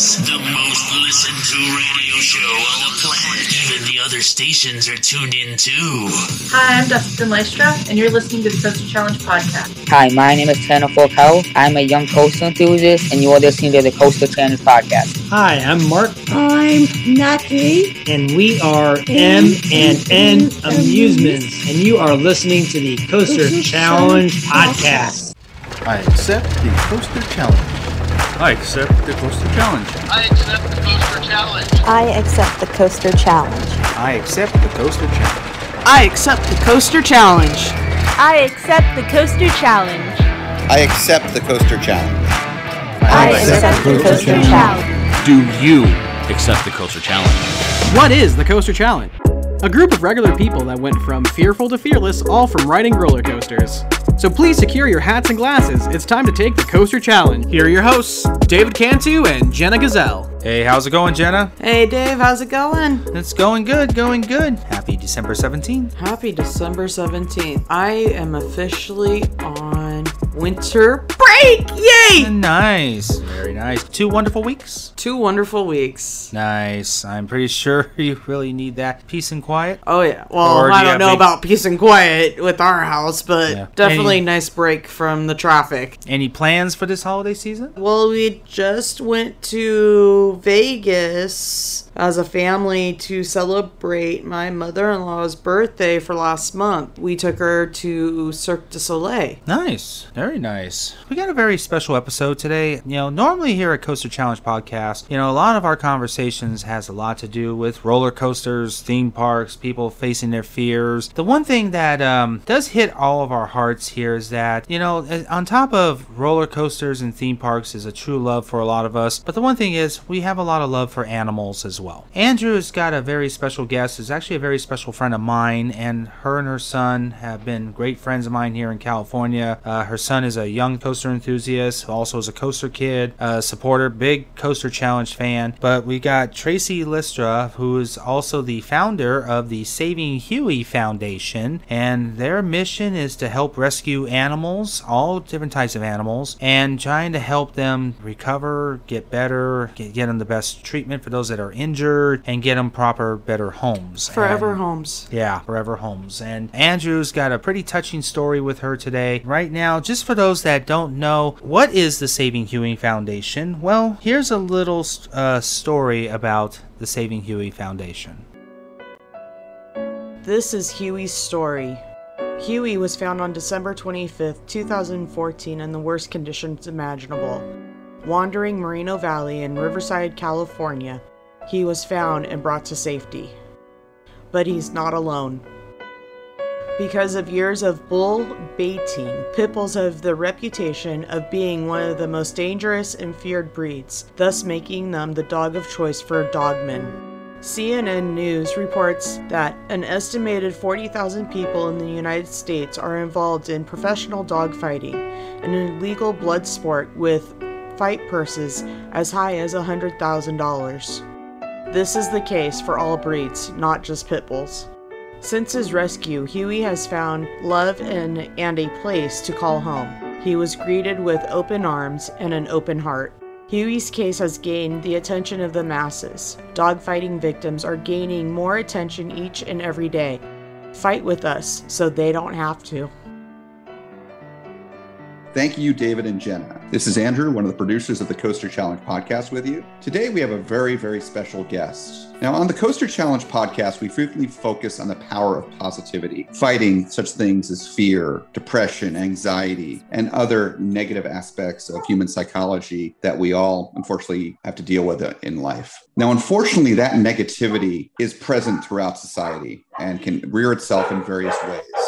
Podcast, the most listened to radio show on the planet. Even the other stations are tuned in too. Hi, I'm Dustin Lystra, and you're listening to the Coaster Challenge podcast. Hi, my name is Tanner Forkel. I'm a young coaster enthusiast, and you are listening to the Coaster Challenge podcast. Hi, I'm Mark, I'm Natalie. and we are M and N Amusements, and you are listening to the Coaster Challenge podcast. I accept the coaster challenge. I accept the coaster challenge. I accept the coaster challenge. I accept the coaster challenge. I accept the coaster challenge. I accept the coaster challenge. I accept the coaster challenge. I accept the coaster challenge. I accept the coaster challenge. Do you accept the coaster challenge? What is the coaster challenge? A group of regular people that went from fearful to fearless, all from riding roller coasters. So please secure your hats and glasses. It's time to take the coaster challenge. Here are your hosts, David Cantu and Jenna Gazelle. Hey, how's it going, Jenna? Hey Dave, how's it going? It's going good, going good. Happy December 17th. Happy December 17th. I am officially on winter break! Yay! Nice, very nice. Two wonderful weeks. Two wonderful weeks. Nice. I'm pretty sure you really need that peace and quiet. Oh yeah. Well, Or I you don't know big- about peace and quiet with our house, but Yeah. definitely Any- nice break from the traffic. Any plans for this holiday season? Well, we just went to Vegas as a family to celebrate my mother-in-law's birthday for last month. We took her to Cirque du Soleil. Nice, very nice. We got a very special episode today. You know, normally here at Coaster Challenge Podcast, you know, a lot of our conversations has a lot to do with roller coasters, theme parks, people facing their fears. The one thing that um, does hit all of our hearts here is that, you know, eh, on top of roller coasters and theme parks is a true love for a lot of us. But the one thing is, we have a lot of love for animals as well. Andrew's got a very special guest. Is actually a very special friend of mine, and her and her son have been great friends of mine here in California. Uh, her son is a young coaster enthusiast, also is a coaster kid, uh, supporter, big coaster challenge fan. But we got Tracy Listra, who is also the founder of the Saving Huey Foundation, and their mission is to help rescue animals, all different types of animals, and trying to help them recover, get better, get, get them the best treatment for those that are injured, and get them proper, better homes. Forever And- Homes. yeah, Forever Homes. And Andrew's got a pretty touching story with her today. Right now, just for those that don't know, what is the Saving Huey Foundation? Well, here's a little uh, story about the Saving Huey Foundation. This is Huey's story. Huey was found on December 25th, 2014, in the worst conditions imaginable. Wandering Moreno Valley in Riverside, California, he was found and brought to safety. But he's not alone. Because of years of bull baiting, pit bulls have the reputation of being one of the most dangerous and feared breeds, thus making them the dog of choice for dogmen. CNN News reports that an estimated 40,000 people in the United States are involved in professional dog fighting, an illegal blood sport with fight purses as high as $100,000. This is the case for all breeds, not just pit bulls. Since his rescue, Huey has found love and, and a place to call home. He was greeted with open arms and an open heart. Huey's case has gained the attention of the masses. Dogfighting victims are gaining more attention each and every day. Fight with us so they don't have to. Thank you, David and Jenna. This is Andrew, one of the producers of the Coaster Challenge podcast with you. Today, we have a very, very special guest. Now, on the Coaster Challenge podcast, we frequently focus on the power of positivity, fighting such things as fear, depression, anxiety, and other negative aspects of human psychology that we all, unfortunately, have to deal with in life. Now, unfortunately, that negativity is present throughout society and can rear itself in various ways.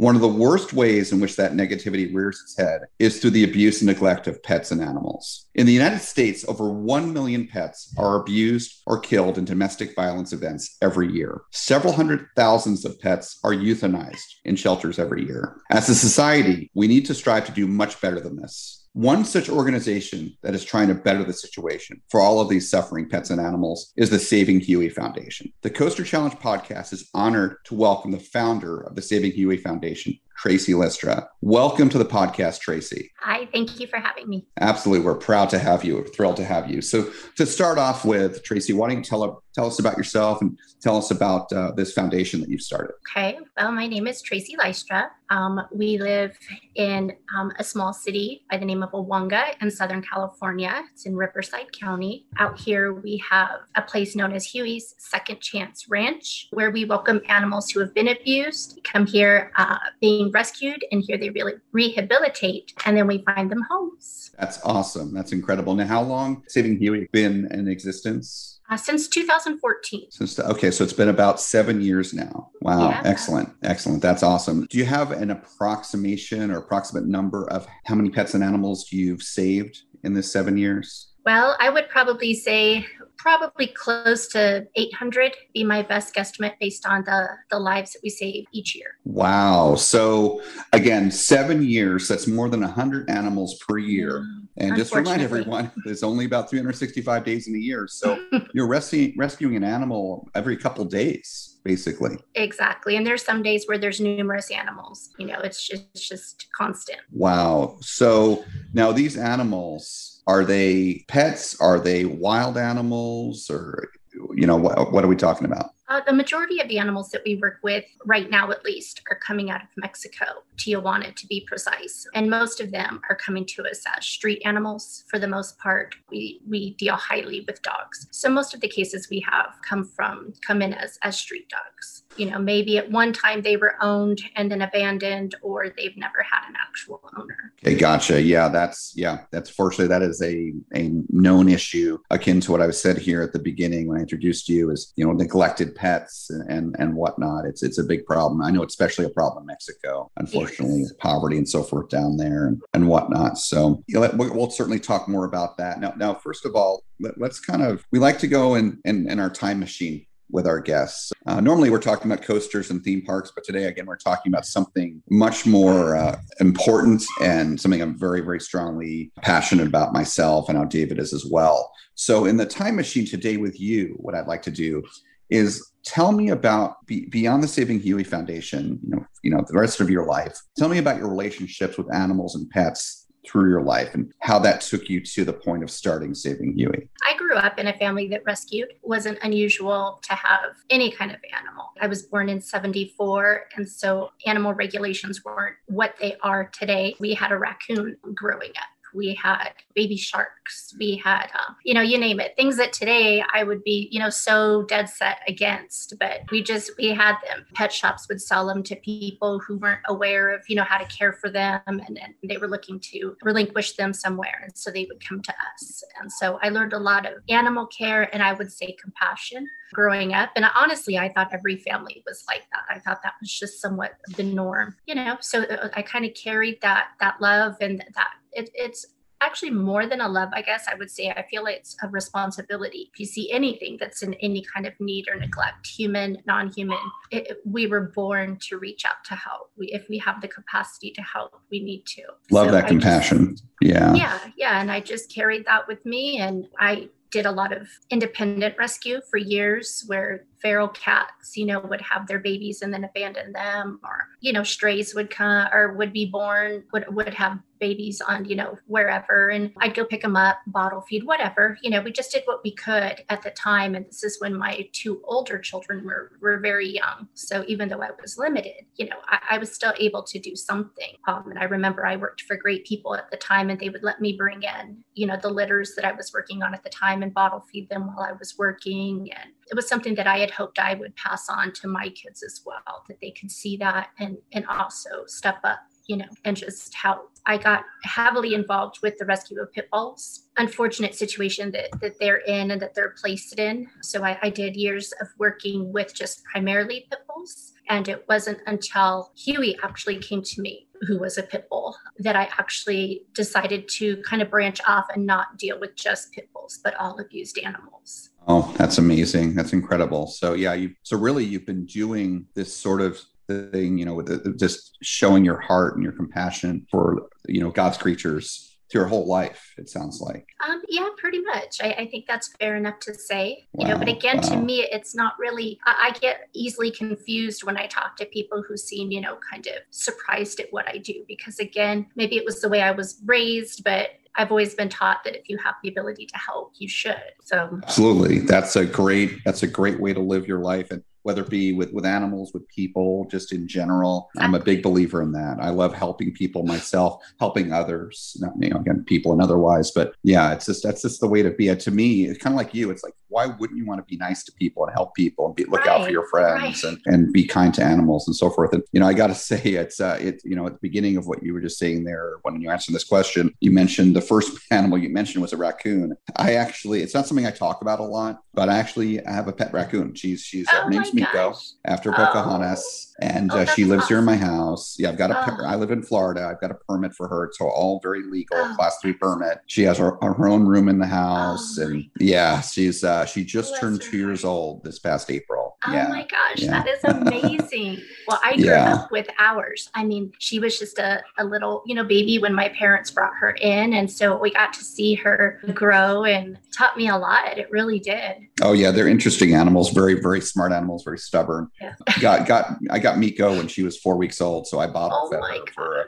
One of the worst ways in which that negativity rears its head is through the abuse and neglect of pets and animals. In the United States, over 1 million pets are abused or killed in domestic violence events every year. Several hundred thousands of pets are euthanized in shelters every year. As a society, we need to strive to do much better than this. One such organization that is trying to better the situation for all of these suffering pets and animals is the Saving Huey Foundation. The Coaster Challenge podcast is honored to welcome the founder of the Saving Huey Foundation, Tracy Listra. Welcome to the podcast, Tracy. Hi, thank you for having me. Absolutely. We're proud to have you. We're Thrilled to have you. So to start off with, Tracy, why don't you tell tell us about yourself and tell us about uh, this foundation that you've started? Okay. Well, my name is Tracy Lystra. Um, we live in um, a small city by the name of Aguanga in Southern California. It's in Riverside County. Out here, we have a place known as Huey's Second Chance Ranch, where we welcome animals who have been abused, come here uh, being rescued, and here they really rehabilitate, and then we find them homes. That's awesome. That's incredible. Now, how long Saving Huey been in existence? Uh, since 2014. Since the, okay, so it's been about seven years now. Wow, Yeah. excellent, excellent. That's awesome. Do you have an approximation or approximate number of how many pets and animals you've saved in this seven years? Well, I would probably say probably close to 800 be my best guesstimate based on the the lives that we save each year. Wow. So again, seven years. That's more than hundred animals per year. Mm, and just remind everyone, there's only about 365 days in a year. So you're rescuing rescuing an animal every couple days, basically. Exactly. And there's some days where there's numerous animals. You know, it's just, it's just constant. Wow. So now these animals, are they pets? Are they wild animals? Or, you know, what, what are we talking about? Uh, the majority of the animals that we work with right now, at least, are coming out of Mexico, Tijuana to be precise. And most of them are coming to us as street animals. For the most part, we, we deal highly with dogs. So most of the cases we have come from come in as, as street dogs. You know, maybe at one time they were owned and then abandoned, or they've never had an actual owner. Okay, gotcha. Yeah, that's yeah, that's fortunately that is a a known issue akin to what I said here at the beginning when I introduced you is you know neglected pets and and, and whatnot. It's it's a big problem. I know it's especially a problem in Mexico. Unfortunately, poverty and so forth down there and, and whatnot. So you know, we'll, we'll certainly talk more about that. Now, now first of all, let, let's kind of we like to go in in, in our time machine with our guests. Uh, normally, we're talking about coasters and theme parks, but today, again, we're talking about something much more uh, important and something I'm very, very strongly passionate about myself, and how David is as well. So, in the time machine today with you, what I'd like to do is tell me about be, beyond the Saving Huey Foundation. You know, you know, the rest of your life. Tell me about your relationships with animals and pets through your life and how that took you to the point of starting Saving Huey. I grew up in a family that rescued. It wasn't unusual to have any kind of animal. I was born in 74, and so animal regulations weren't what they are today. We had a raccoon growing up. We had baby sharks. We had, uh, you know, you name it. Things that today I would be, you know, so dead set against. But we just, we had them. Pet shops would sell them to people who weren't aware of, you know, how to care for them. And, and they were looking to relinquish them somewhere. And so they would come to us. And so I learned a lot of animal care and I would say compassion growing up. And honestly, I thought every family was like that. I thought that was just somewhat the norm, you know. So uh, I kind of carried that that love and that it, it's actually more than a love i guess i would say i feel it's a responsibility if you see anything that's in any kind of need or neglect human non-human it, it- we were born to reach out to help we, if we have the capacity to help we need to Love So that I just- compassion. yeah. yeah, yeah. And I just carried that with me. And I did a lot of independent rescue for years where feral cats, you know, would have their babies and then abandon them, or, you know, strays would come or would be born, would, would have babies on, you know, wherever. And I'd go pick them up, bottle feed, whatever. You know, we just did what we could at the time. And this is when my two older children were, were very young. So even though I was limited, you know, I, I was still able to do something. Um, and I remember I worked for great people at the time and they would let me bring in, you know, the litters that I was working on at the time and bottle feed them while I was working. And it was something that I had hoped I would pass on to my kids as well, that they could see that and, and also step up you know, and just how I got heavily involved with the rescue of pit bulls. Unfortunate situation that, that they're in and that they're placed in. So I, I did years of working with just primarily pit bulls. And it wasn't until Huey actually came to me, who was a pit bull, that I actually decided to kind of branch off and not deal with just pit bulls, but all abused animals. Oh, that's amazing. That's incredible. So yeah, you so really you've been doing this sort of thing, you know, with the, just showing your heart and your compassion for you know God's creatures your whole life. It sounds like. Um, yeah, pretty much. I, I think that's fair enough to say. You know, but Wow, again, to me, it's not really. I, I get easily confused when I talk to people who seem, you know, kind of surprised at what I do because again, maybe it was the way I was raised, but. I've always been taught that if you have the ability to help, you should. So Absolutely. That's a great that's a great way to live your life and whether it be with with animals, with people, just in general. I'm a big believer in that. I love helping people myself, helping others, not you know, again, people and otherwise. But yeah, it's just that's just the way to be. To me, it's kind of like you. It's like why wouldn't you want to be nice to people and help people and be, look out for your friends right. and, and be kind to animals and so forth? And you know, I got to say, it's uh, it you know, at the beginning of what you were just saying there when you answered this question, you mentioned the first animal you mentioned was a raccoon. I actually, it's not something I talk about a lot, but I actually have a pet raccoon. She's she's Oh her name's Meeko oh gosh. after Oh. Pocahontas, and Oh, uh, she lives here in my house. Yeah, I've got a. per- Oh. I live in Florida. I've got a permit for her. So all very legal, Oh. class three permit. She has her, her own room in the house, Oh, and yeah, she's uh, she just Bless turned two years old this past April. Oh yeah. my gosh, Yeah. that is amazing. well, I grew Yeah. up with ours. I mean, she was just a, a little, you know, baby when my parents brought her in. And so we got to see her grow and taught me a lot. It really did. Oh yeah, they're interesting animals. Very very smart animals. Very stubborn. Yeah. got got I got Meeko when she was four weeks old, so I bottle Oh fed her for a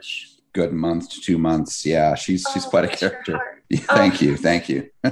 good month to two months. Yeah, she's she's Oh, quite a character. Yeah, Oh. thank you, thank you.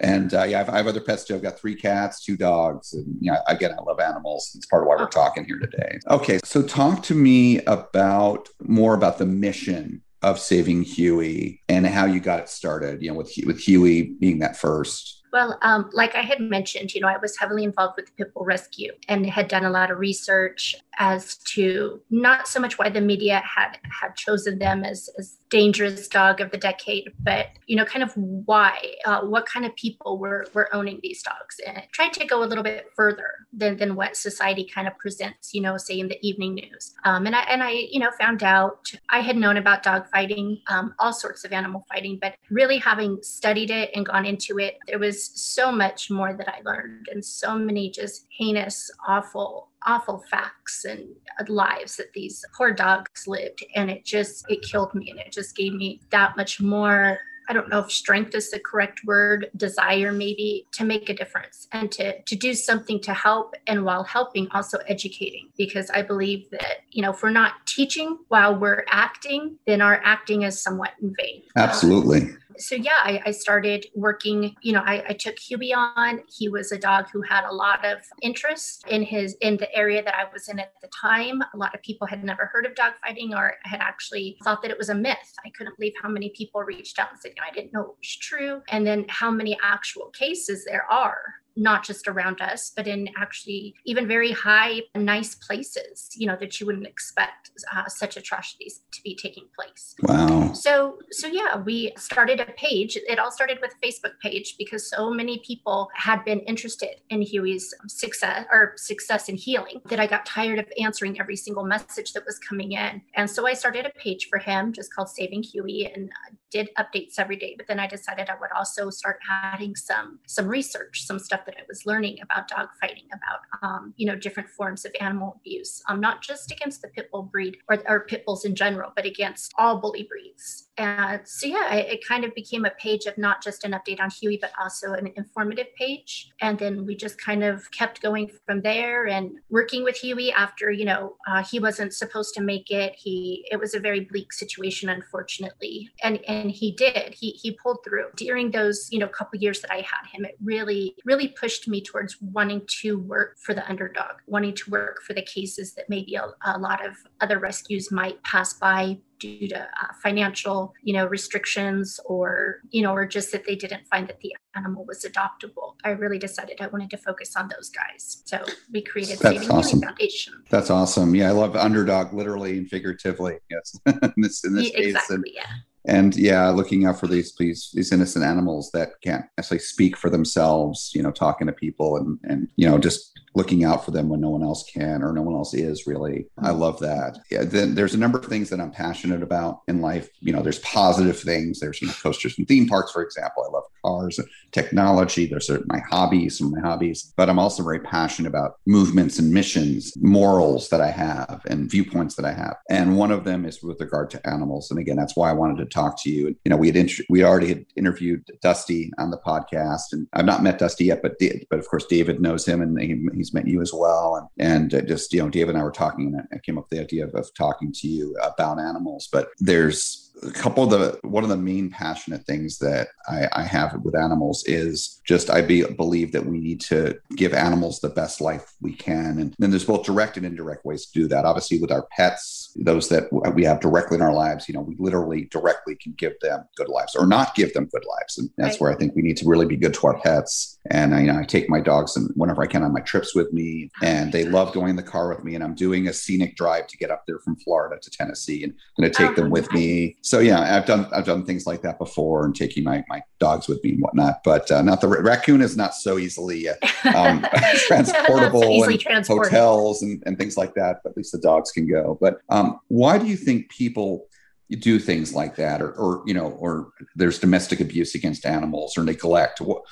and uh, yeah, I've, I have other pets too. I've got three cats, two dogs, and yeah, again, I love animals. It's part of why we're talking here today. Okay, so talk to me about more about the mission of saving Huey and how you got it started. You know, with with Huey being that first. Well, um, like I had mentioned, you know, I was heavily involved with the Pitbull Rescue and had done a lot of research as to not so much why the media had had chosen them as, as dangerous dog of the decade, but you know, kind of why, uh, what kind of people were were owning these dogs, and tried to go a little bit further than than what society kind of presents, you know, say in the evening news. Um, and I and I, you know, found out I had known about dog fighting, um, all sorts of animal fighting, but really having studied it and gone into it, there was so much more that I learned, and so many just heinous, awful awful facts and lives that these poor dogs lived and it just it killed me and it just gave me that much more I don't know if strength is the correct word, desire maybe to make a difference and to to do something to help and while helping also educating because I believe that you know if we're not teaching while we're acting then our acting is somewhat in vain. Absolutely. So yeah, I, I started working. You know, I, I took Huey on. He was a dog who had a lot of interest in his in the area that I was in at the time. A lot of people had never heard of dog fighting or had actually thought that it was a myth. I couldn't believe how many people reached out and said, you know, I didn't know it was true, and then how many actual cases there are not just around us, but in actually even very high, nice places, you know, that you wouldn't expect uh, such atrocities to be taking place. Wow. So, so yeah, we started a page. It all started with a Facebook page because so many people had been interested in Huey's success or success in healing that I got tired of answering every single message that was coming in. And so I started a page for him just called Saving Huey and uh, did updates every day. But then I decided I would also start adding some some research, some stuff that I was learning about dog fighting, about um, you know different forms of animal abuse, um, not just against the pit bull breed or, or pit bulls in general, but against all bully breeds. And so yeah, it, it kind of became a page of not just an update on Huey, but also an informative page. And then we just kind of kept going from there and working with Huey after you know uh, he wasn't supposed to make it. He it was a very bleak situation, unfortunately, and and he did. He he pulled through during those you know couple years that I had him. It really really pushed me towards wanting to work for the underdog, wanting to work for the cases that maybe a, a lot of other rescues might pass by due to uh, financial you know restrictions or you know or just that they didn't find that the animal was adoptable i really decided i wanted to focus on those guys so we created That's saving awesome. Foundation That's awesome. Yeah, I love underdog literally and figuratively. Yes, in this in this Yeah, case, exactly and, yeah and yeah, looking out for these these these innocent animals that can't actually speak for themselves. You know, talking to people and and you know just looking out for them when no one else can or no one else is really. I mm-hmm. love that. Yeah then there's a number of things that i'm passionate about in life. You know there's positive things. There's you know coasters and theme parks for example. I love cars and technology. There's certain my hobbies some of my hobbies. But i'm also very passionate about movements and missions morals that i have and viewpoints that i have. And one of them is with regard to animals. And again that's why i wanted to talk to you. You know we had int- we already had interviewed dusty on the podcast. And i've not met dusty yet but but of course david knows him and he, he's met you as well. And and just you know david and i were talking and i came up with the idea of, of talking to you about animals but there's a couple of the one of the main passionate things that I, I have with animals is just I be, believe that we need to give animals the best life we can, and then there's both direct and indirect ways to do that. Obviously, with our pets, those that we have directly in our lives, you know, we literally directly can give them good lives or not give them good lives, and that's right. where I think we need to really be good to our pets. And I, you know, I take my dogs and whenever I can on my trips with me, and they love going in the car with me, and I'm doing a scenic drive to get up there from Florida to Tennessee, and I'm going to take them oh, with me. So yeah, I've done I've done things like that before, and taking my my dogs with me and whatnot. But uh, not the raccoon is not so easily uh, um, transportable so easily and hotels and, and things like that. But at least the dogs can go. But um, why do you think people do things like that, or, or you know, or there's domestic abuse against animals or neglect? What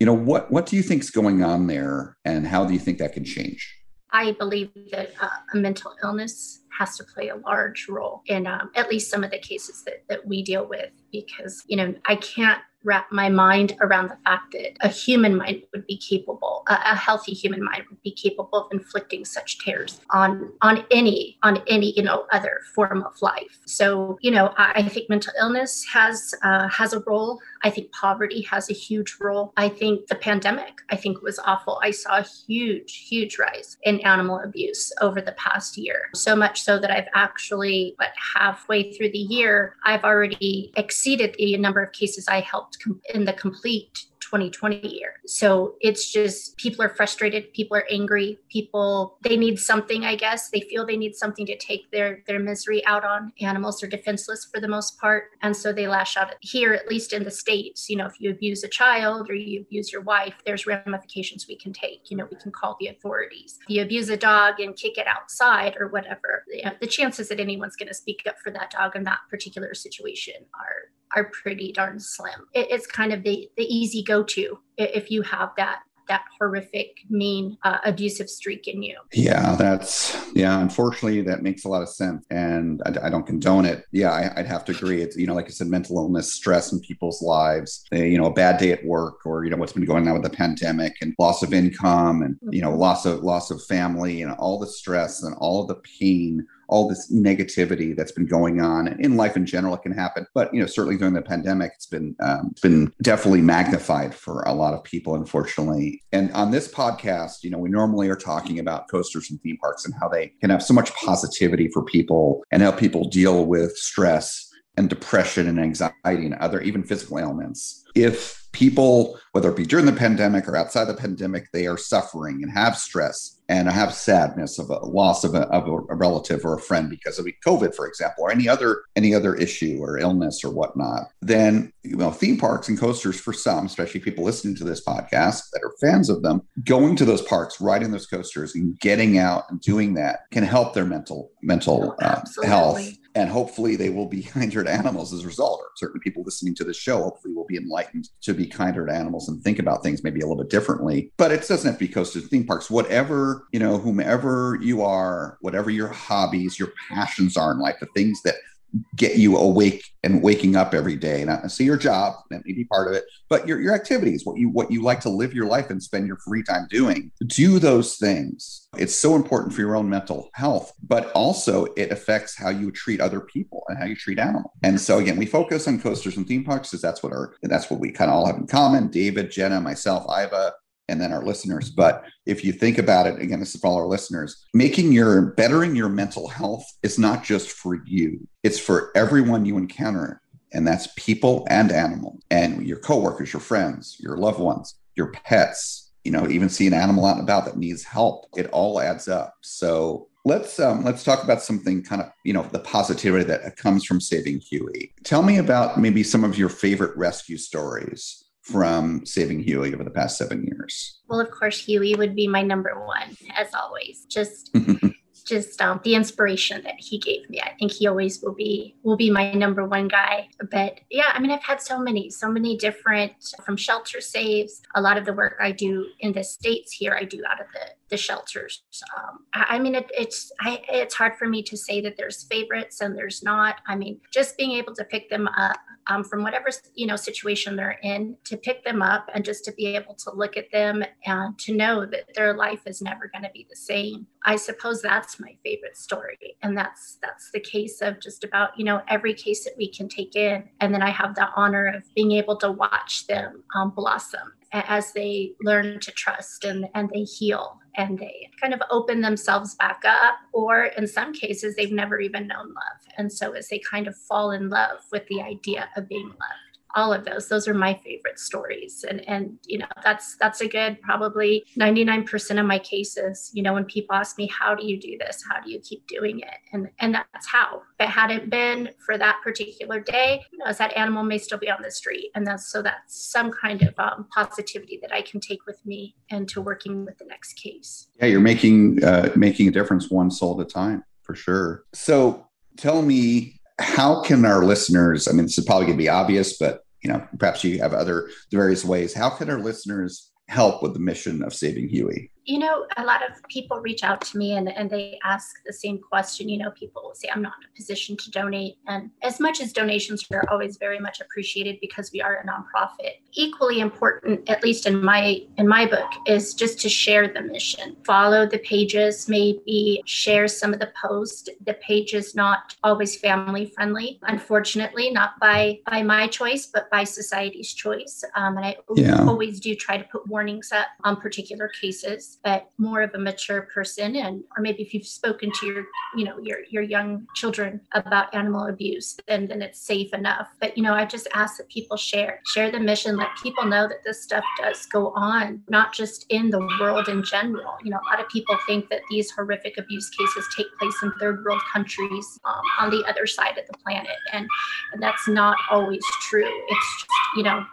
you know, what what do you think is going on there, and how do you think that can change? I believe that uh, a mental illness has to play a large role in um, at least some of the cases that, that we deal with because you know i can't wrap my mind around the fact that a human mind would be capable, a, a, healthy human mind would be capable of inflicting such tears on on any on any you know other form of life. So you know I, I think mental illness has uh, has a role. I think poverty has a huge role. I think the pandemic I think was awful. I saw a huge huge rise in animal abuse over the past year. So much so that I've actually, but halfway through the year, I've already exceeded the number of cases I helped in the complete 2020 year. So it's just people are frustrated, people are angry, people they need something, I guess. They feel they need something to take their their misery out on. Animals are defenseless for the most part, and so they lash out. Here, at least in the states, you know, if you abuse a child or you abuse your wife, there's ramifications we can take. You know, we can call the authorities. If you abuse a dog and kick it outside or whatever, you know, the chances that anyone's going to speak up for that dog in that particular situation are are pretty darn slim. It, it's kind of the the easy go to if you have that that horrific, mean, uh, abusive streak in you. Yeah, that's yeah. Unfortunately, that makes a lot of sense, and I, I don't condone it. Yeah, I, would have to agree. It's you know, like I said, mental illness, stress in people's lives. They, you know, a bad day at work, or you know, what's been going on with the pandemic, and loss of income, and you know, loss of loss of family, and all the stress and all the pain all this negativity that's been going on in life in general. It can happen, but you know, certainly during the pandemic, it's been um, it's been definitely magnified for a lot of people, unfortunately. And on this podcast, you know, we normally are talking about coasters and theme parks and how they can have so much positivity for people and help people deal with stress and depression and anxiety and other even physical ailments. If people, whether it be during the pandemic or outside the pandemic, they are suffering and have stress and I have sadness of a loss of a, of a relative or a friend because of COVID, for example, or any other any other issue or illness or whatnot, then you know theme parks and coasters for some, especially people listening to this podcast that are fans of them, going to those parks, riding those coasters, and getting out and doing that can help their mental mental oh, uh, health and hopefully they will be kinder to animals as a result. Or certainly people listening to this show hopefully will be enlightened to be kinder to animals and think about things maybe a little bit differently. But it doesn't have to be coastal theme parks. Whatever, you know, whomever you are, whatever your hobbies, your passions are in life, the things that get you awake and waking up every day. And I see your job, that may be part of it, but your, your activities, what you what you like to live your life and spend your free time doing. Do those things. It's so important for your own mental health, but also it affects how you treat other people and how you treat animals. And so again, we focus on coasters and theme parks because that's what our that's what we kind of all have in common. David, Jenna, myself, Iva, and then our listeners. But if you think about it, again, this is for all our listeners, making your bettering your mental health is not just for you, it's for everyone you encounter. And that's people and animals, and your coworkers, your friends, your loved ones, your pets. You know, even see an animal out and about that needs help. It all adds up. So let's um, let's talk about something kind of you know the positivity that comes from saving Huey. Tell me about maybe some of your favorite rescue stories from saving Huey over the past seven years? Well, of course, Huey would be my number one, as always. Just just um, the inspiration that he gave me. I think he always will be will be my number one guy. But yeah, I mean, I've had so many, so many different from shelter saves. A lot of the work I do in the states here, I do out of the the shelters. Um, I, I mean, it, it's I, it's hard for me to say that there's favorites and there's not. I mean, just being able to pick them up um, from whatever you know situation they're in, to pick them up and just to be able to look at them and to know that their life is never going to be the same. I suppose that's my favorite story, and that's that's the case of just about you know every case that we can take in, and then I have the honor of being able to watch them um, blossom as they learn to trust and, and they heal and they kind of open themselves back up, or in some cases, they've never even known love. And so, as they kind of fall in love with the idea of being loved all of those. Those are my favorite stories. And and you know that's that's a good probably 99% of my cases you know when people ask me how do you do this? How do you keep doing it? And and that's how. If it hadn't been for that particular day you know that animal may still be on the street. And that's so that's some kind of um, positivity that i can take with me into working with the next case. Yeah you're making uh, making a difference one soul at a time for sure. So tell me how can our listeners i mean this is probably going to be obvious but you know perhaps you have other various ways. How can our listeners help with the mission of saving huey you know, a lot of people reach out to me and, and they ask the same question. You know, people will say, I'm not in a position to donate. And as much as donations are always very much appreciated because we are a nonprofit, equally important, at least in my in my book, is just to share the mission. Follow the pages, maybe share some of the posts. The page is not always family friendly, unfortunately, not by by my choice, but by society's choice. Um, and I yeah. always do try to put warnings up on particular cases but more of a mature person and or maybe if you've spoken to your you know your your young children about animal abuse then then it's safe enough. But you know i just ask that people share share the mission let people know that this stuff does go on not just in the world in general. You know a lot of people think that these horrific abuse cases take place in third world countries um, on the other side of the planet and, and that's not always true. It's just you know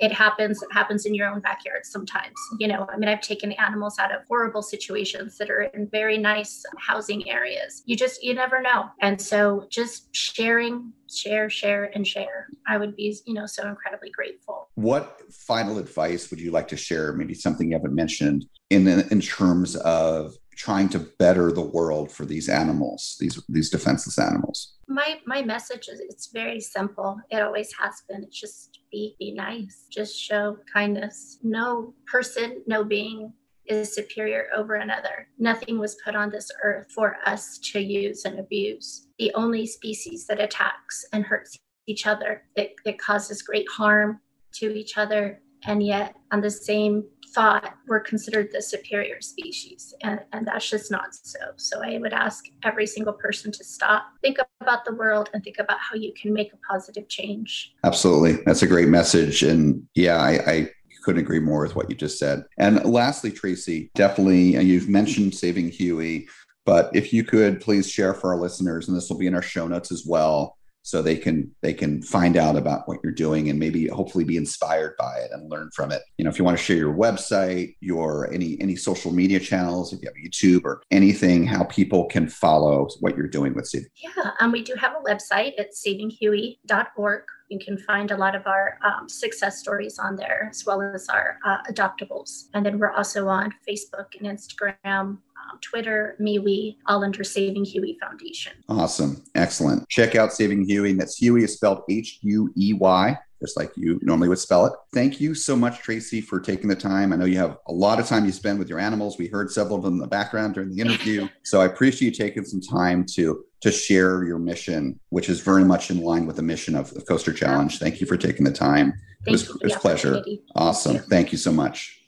it happens it happens in your own backyard sometimes you know i mean i've taken animals out of horrible situations that are in very nice housing areas. You just you never know. And so just sharing share share and share i would be you know so incredibly grateful. What final advice would you like to share? Maybe something you haven't mentioned in in terms of trying to better the world for these animals, these these defenseless animals? My my message is it's very simple. It always has been. It's just be be nice. Just show kindness. No person, no being is superior over another. Nothing was put on this earth for us to use and abuse. The only species that attacks and hurts each other, that, that causes great harm to each other, and yet on the same thought we're considered the superior species and, and that's just not so. So i would ask every single person to stop think about the world and think about how you can make a positive change. Absolutely. That's a great message and yeah i, I couldn't agree more with what you just said. And lastly tracy definitely uh, you've mentioned saving huey but if you could please share for our listeners and this will be in our show notes as well so they can they can find out about what you're doing and maybe hopefully be inspired by it and learn from it. You know if you want to share your website your any any social media channels if you have youtube or anything how people can follow what you're doing with saving yeah um, we do have a website at savinghuey.org you can find a lot of our um, success stories on there as well as our uh, adoptables. And then we're also on facebook and instagram Um, Twitter, MeWe, all under Saving Huey Foundation. Awesome. Excellent. Check out Saving Huey. And that's Huey is spelled H U E Y just like you normally would spell it. Thank you so much, Tracy, for taking the time. I know you have a lot of time you spend with your animals. We heard several of them in the background during the interview. so I appreciate you taking some time to to share your mission, which is very much in line with the mission of the Coaster Challenge. Thank you for taking the time. Thank it was, it was a pleasure. Awesome. Thank you. Thank you so much.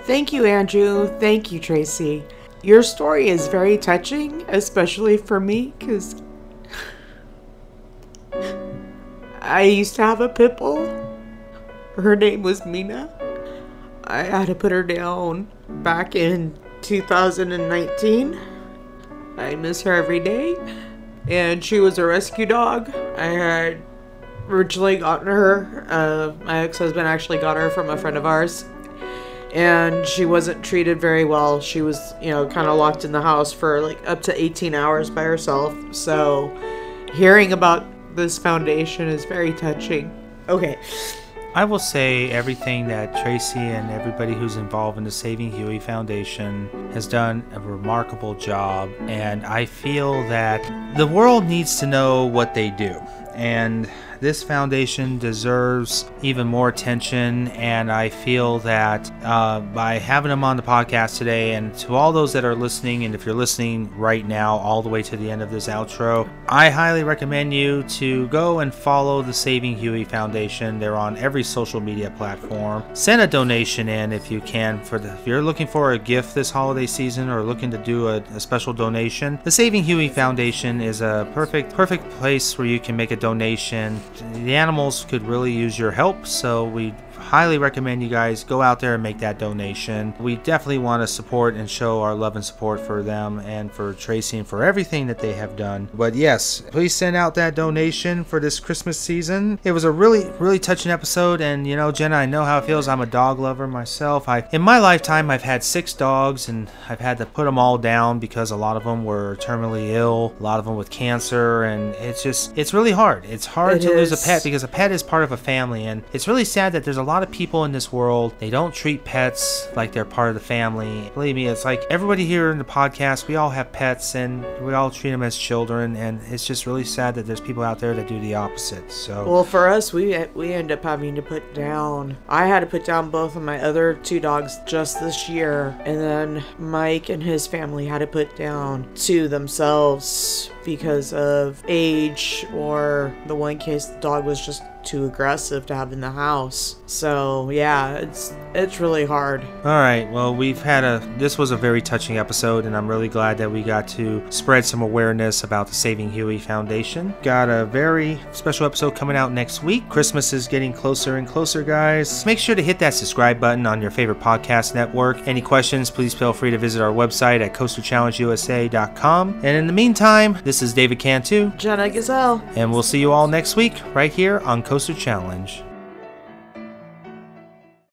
Thank you, Andrew. Thank you, Tracy. Your story is very touching, especially for me, because I used to have a pit bull. Her name was Mina. I had to put her down back in 2019. I miss her every day. And she was a rescue dog. I had originally gotten her. Uh, my ex husband actually got her from a friend of ours and she wasn't treated very well. She was, you know, kind of locked in the house for like up to 18 hours by herself. So, hearing about this foundation is very touching. Okay. I will say everything that Tracy and everybody who's involved in the Saving Huey Foundation has done a remarkable job, and I feel that the world needs to know what they do. And this foundation deserves even more attention, and I feel that uh, by having them on the podcast today, and to all those that are listening, and if you're listening right now, all the way to the end of this outro, I highly recommend you to go and follow the Saving Huey Foundation. They're on every social media platform. Send a donation in if you can. For the, if you're looking for a gift this holiday season or looking to do a, a special donation, the Saving Huey Foundation is a perfect perfect place where you can make a donation the animals could really use your help, so we highly recommend you guys go out there and make that donation. We definitely want to support and show our love and support for them and for Tracy and for everything that they have done. But yes, please send out that donation for this Christmas season. It was a really, really touching episode, and you know, Jenna, I know how it feels. I'm a dog lover myself. I, in my lifetime, I've had six dogs, and I've had to put them all down because a lot of them were terminally ill, a lot of them with cancer, and it's just, it's really hard. It's hard It to lose a pet because a pet is part of a family, and it's really sad that there's a lot of people in this world they don't treat pets like they're part of the family. Believe me, it's like everybody here in the podcast, we all have pets, and we all treat them as children, and it's just really sad that there's people out there that do the opposite. So. Well, for us, we we end up having to put down. I had to put down both of my other two dogs just this year, and then Mike and his family had to put down two themselves because of age, or the one case the dog was just too aggressive to have in the house. So yeah, it's it's really hard. All right. Well, we've had a. This was a very touching episode, and I'm really glad that we got to spread some awareness about the Saving Huey Foundation. Got a very special episode coming out next week. Christmas is getting closer and closer, guys. Make sure to hit that subscribe button on your favorite podcast network. Any questions, please feel free to visit our website at coasterchallengeusa.com. And in the meantime, this is David Cantu, Jenna Gazelle. and we'll see you all next week right here on Coaster Challenge.